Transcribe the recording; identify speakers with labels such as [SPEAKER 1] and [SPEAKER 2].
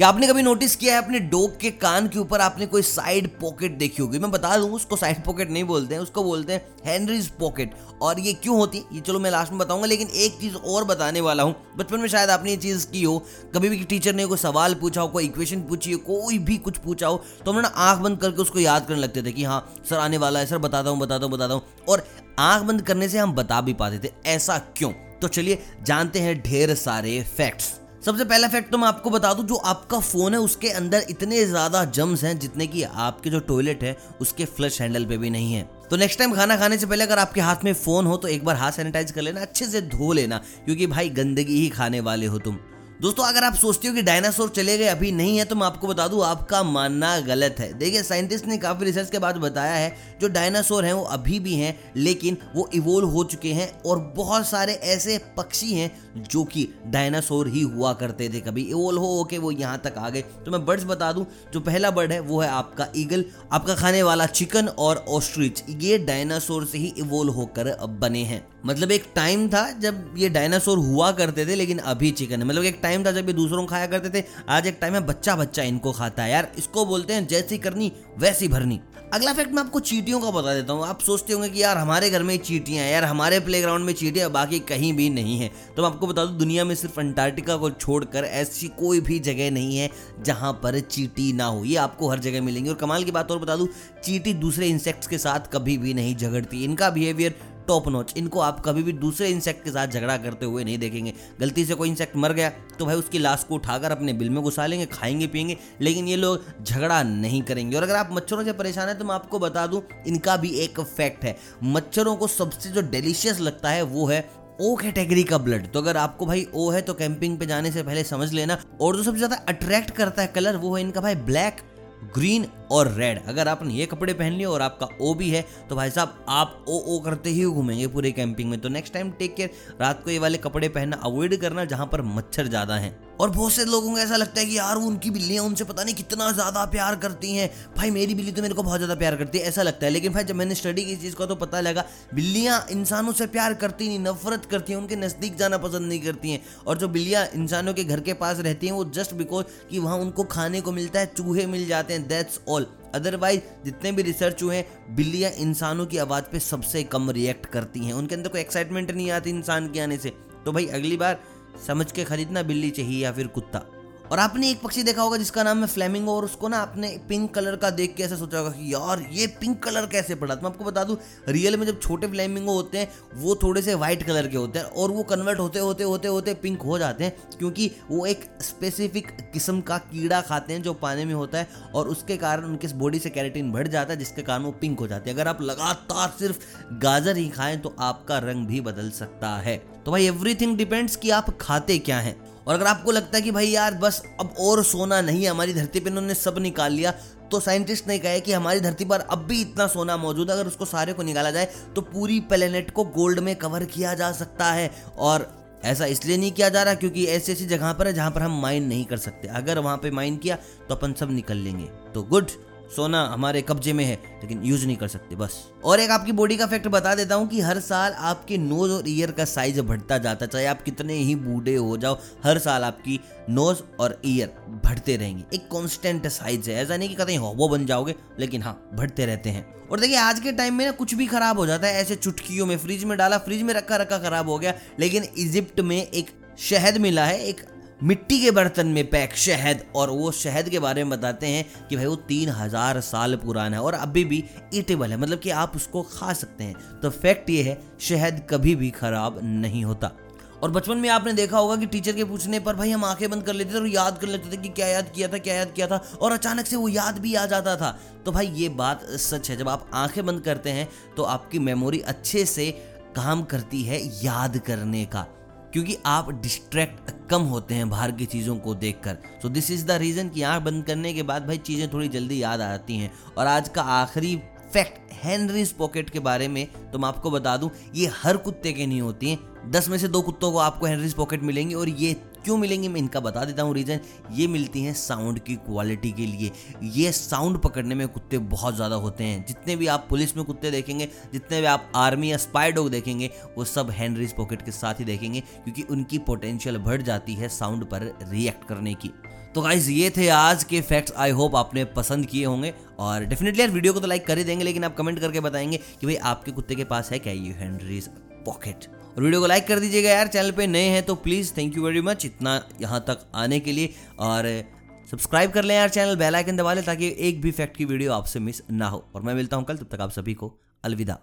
[SPEAKER 1] क्या आपने कभी नोटिस किया है अपने डॉग के कान के ऊपर आपने कोई साइड पॉकेट देखी होगी? मैं बता दूँ, उसको साइड पॉकेट नहीं बोलते हैं, उसको बोलते हैं हेनरीज पॉकेट और ये क्यों होती? है ये चलो मैं लास्ट में बताऊँगा, लेकिन एक चीज़ और बताने वाला हूँ। बचपन में शायद आपने ये चीज़ की हो, कभी भी टीचर ने कोई सवाल पूछा हो, कोई इक्वेशन पूछी हो, कोई भी कुछ पूछा हो तो हम ना आँख बंद करके उसको याद करने लगते थे कि हाँ सर, आने वाला है, सर बताता हूँ बताता हूँ बताता हूँ और आँख बंद करने से हम बता भी पाते थे, ऐसा क्यों? तो चलिए, जानते हैं ढेर सारे फैक्ट्स सबसे पहला फैक्ट तो मैं आपको बता दूँ, जो आपका फ़ोन है, उसके अंदर इतने ज़्यादा जम्स हैं, जितने कि आपके जो टॉयलेट है, उसके फ्लश हैंडल पे भी नहीं है। तो नेक्स्ट टाइम खाना खाने से पहले अगर आपके हाथ में फ़ोन हो तो एक बार हाथ सैनिटाइज कर लेना, अच्छे से धो लेना, क्योंकि भाई गंदगी ही खाने वाले हो तुम। दोस्तों, अगर आप सोचते हो कि डायनासोर चले गए, अभी नहीं है तो मैं आपको बता दूँ, आपका मानना गलत है। देखिए, साइंटिस्ट ने काफ़ी रिसर्च के बाद बताया है, जो डायनासोर हैं, वो अभी भी हैं, लेकिन वो इवोल्व हो चुके हैं, और बहुत सारे ऐसे पक्षी हैं, जो कि डायनासोर ही हुआ करते थे कभी। इवोल्व हो के वो यहाँ तक आ गए। तो मैं बर्ड्स बता दूँ, जो पहला बर्ड है, वो है आपका ईगल आपका खाने वाला चिकन और ऑस्ट्रिच ये डायनासोर से ही इवोल्व होकर बने हैं। मतलब एक टाइम था जब ये डायनासोर हुआ करते थे, लेकिन अभी चिकन है। मतलब एक टाइम था जब ये दूसरों को खाया करते थे, आज एक टाइम है बच्चा बच्चा इनको खाता है। यार, इसको बोलते हैं जैसी करनी, वैसी भरनी। अगला फैक्ट मैं आपको चीटियों का बता देता हूँ। आप सोचते होंगे कि यार, हमारे घर में चीटियाँ यार, हमारे प्लेग्राउंड में चीटियाँ बाकी कहीं भी नहीं है। तो मैं आपको बता दूँ, दुनिया में सिर्फ़ अंटार्कटिका को छोड़कर ऐसी कोई भी जगह नहीं है जहाँ पर चीटी ना हो। ये आपको हर जगह मिलेंगी। और कमाल की बात और बता दूँ, चीटी दूसरे इंसेक्ट्स के साथ कभी भी नहीं झगड़ती। इनका बिहेवियर टॉप नॉच इनको आप कभी भी दूसरे इंसेक्ट के साथ झगड़ा करते हुए नहीं देखेंगे। गलती से कोई इंसेक्ट मर गया तो भाई उसकी लाश को उठाकर अपने बिल में घुसा लेंगे, खाएँगे, पियेंगे, लेकिन ये लोग झगड़ा नहीं करेंगे। और अगर आप मच्छरों से परेशान है तो मैं आपको बता दूँ, इनका भी एक फैक्ट है। मच्छरों को सबसे जो डिलीशियस लगता है, वो है ओ कैटेगरी का ब्लड तो अगर आपको भाई ओ है तो कैंपिंग पे जाने से पहले समझ लेना। और जो सबसे ज़्यादा अट्रैक्ट करता है कलर वो है इनका भाई ब्लैक ग्रीन और रेड। अगर आपने ये कपड़े पहन लिए और आपका ओ भी है तो भाई साहब, आप ओ ओ करते ही घूमेंगे पूरे कैंपिंग में। तो नेक्स्ट टाइम टेक केयर रात को ये वाले कपड़े पहनना अवॉइड करना जहाँ पर मच्छर ज़्यादा हैं। और बहुत से लोगों को ऐसा लगता है कि यार वो उनकी बिल्लियाँ उनसे पता नहीं कितना ज़्यादा प्यार करती हैं। भाई, मेरी बिल्ली तो मेरे को बहुत ज़्यादा प्यार करती है, ऐसा लगता है। लेकिन भाई, जब मैंने स्टडी की इस चीज़ का तो पता लगा, बिल्लियाँ इंसानों से प्यार करती नहीं, नफरत करती हैं, उनके नज़दीक जाना पसंद नहीं करती हैं। और जो बिल्लियाँ इंसानों के घर के पास रहती हैं, वो जस्ट बिकॉज़ कि वहाँ उनको खाने को मिलता है, चूहे मिल जाते हैं दैट्स ऑल अदरवाइज़ जितने भी रिसर्च हुए हैं, बिल्लियाँ इंसानों की आवाज़ पे सबसे कम रिएक्ट करती हैं। उनके अंदर कोई एक्साइटमेंट नहीं आती इंसान के आने से। तो भाई, अगली बार समझ के खरीदना बिल्ली चाहिए या फिर कुत्ता? और आपने एक पक्षी देखा होगा जिसका नाम है फ्लेमिंगो, और उसको ना आपने पिंक कलर का देख के ऐसा सोचा होगा कि यार, ये पिंक कलर कैसे पड़ा? तो मैं आपको बता दूँ, रियल में जब छोटे फ्लेमिंगो होते हैं, वो थोड़े से व्हाइट कलर के होते हैं, और वो कन्वर्ट होते होते होते होते पिंक हो जाते हैं, क्योंकि वो एक स्पेसिफिक किस्म का कीड़ा खाते हैं जो पानी में होता है, और उसके कारण उनके बॉडी से कैरेटिन बढ़ जाता है, जिसके कारण वो पिंक हो जाती है। अगर आप लगातार सिर्फ़ गाजर ही खाएँ तो आपका रंग भी बदल सकता है। तो भाई एवरीथिंग डिपेंड्स कि आप खाते क्या हैं। और अगर आपको लगता है कि भाई यार, बस अब और सोना नहीं है, हमारी धरती पर इन्होंने सब निकाल लिया तो साइंटिस्ट ने कहा है कि हमारी धरती पर अब भी इतना सोना मौजूद है, अगर उसको सारे को निकाला जाए तो पूरी प्लेनेट को गोल्ड में कवर किया जा सकता है। और ऐसा इसलिए नहीं किया जा रहा क्योंकि ऐसी ऐसी जगह पर है जहाँ पर हम माइन नहीं कर सकते। अगर वहाँ पे माइन किया तो अपन सब निकल लेंगे। तो गुड सोना हमारे कब्जे में है, लेकिन यूज़ नहीं कर सकते, बस। और एक आपकी बॉडी का फैक्ट बता देता हूँ कि हर साल आपके नोज़ और ईयर का साइज़ बढ़ता जाता चाहे आप कितने ही बूढ़े हो जाओ, हर साल आपकी नोज़ और ईयर बढ़ते रहेंगे। एक कॉन्स्टेंट साइज़ है, ऐसा नहीं कि कहीं होबो बन जाओगे, लेकिन हाँ बढ़ते रहते हैं। और देखिए, आज के टाइम में ना कुछ भी खराब हो जाता है, ऐसे चुटकियों में फ्रिज में डाला फ्रिज में रखा रखा खराब हो गया, लेकिन इजिप्ट में एक शहद मिला है, एक मिट्टी के बर्तन में पैक शहद और वो शहद के बारे में बताते हैं कि भाई वो तीन हज़ार साल पुराना है और अभी भी ईटेबल है। मतलब कि आप उसको खा सकते हैं। तो फैक्ट ये है, शहद कभी भी खराब नहीं होता। और बचपन में आपने देखा होगा कि टीचर के पूछने पर भाई हम आँखें बंद कर लेते थे और याद कर लेते थे कि क्या याद किया था, क्या याद किया था, और अचानक से वो याद भी आ जाता था। तो भाई ये बात सच है, जब आप आँखें बंद करते हैं तो आपकी मेमोरी अच्छे से काम करती है याद करने का। क्योंकि आप डिस्ट्रैक्ट कम होते हैं बाहर की चीज़ों को देखकर। So this is the reason कि आँख बंद करने के बाद भाई चीज़ें थोड़ी जल्दी याद आ जाती हैं। और आज का आखिरी फैक्ट हेनरीज पॉकेट के बारे में तो मैं आपको बता दूँ, ये हर कुत्ते के नहीं होती हैं। दस में से दो कुत्तों को आपको हेनरीज पॉकेट मिलेंगी और ये क्यों मिलेंगे? मैं इनका बता देता हूँ रीज़न। ये मिलती हैं साउंड की क्वालिटी के लिए। ये साउंड पकड़ने में कुत्ते बहुत ज़्यादा होते हैं। जितने भी आप पुलिस में कुत्ते देखेंगे, जितने भी आप आर्मी या स्पाई डॉग देखेंगे, वो सब हैंनरीज पॉकेट के साथ ही देखेंगे, क्योंकि उनकी पोटेंशियल बढ़ जाती है साउंड पर रिएक्ट करने की। तो गाइज़ ये थे आज के फैक्ट्स। आई होप आपने पसंद किए होंगे। और डेफिनेटली यार, वीडियो को तो लाइक कर ही देंगे, लेकिन आप कमेंट करके बताएँगे कि भाई आपके कुत्ते के पास है क्या ये हेनरीज पॉकेट। और वीडियो को लाइक कर दीजिएगा यार, चैनल पे नए हैं तो please thank you very much इतना यहाँ तक आने के लिए, और सब्सक्राइब कर लें यार चैनल बेल आइकन दबा लें ताकि एक भी फैक्ट की वीडियो आपसे मिस ना हो। और मैं मिलता हूँ कल, तब तक आप सभी को अलविदा।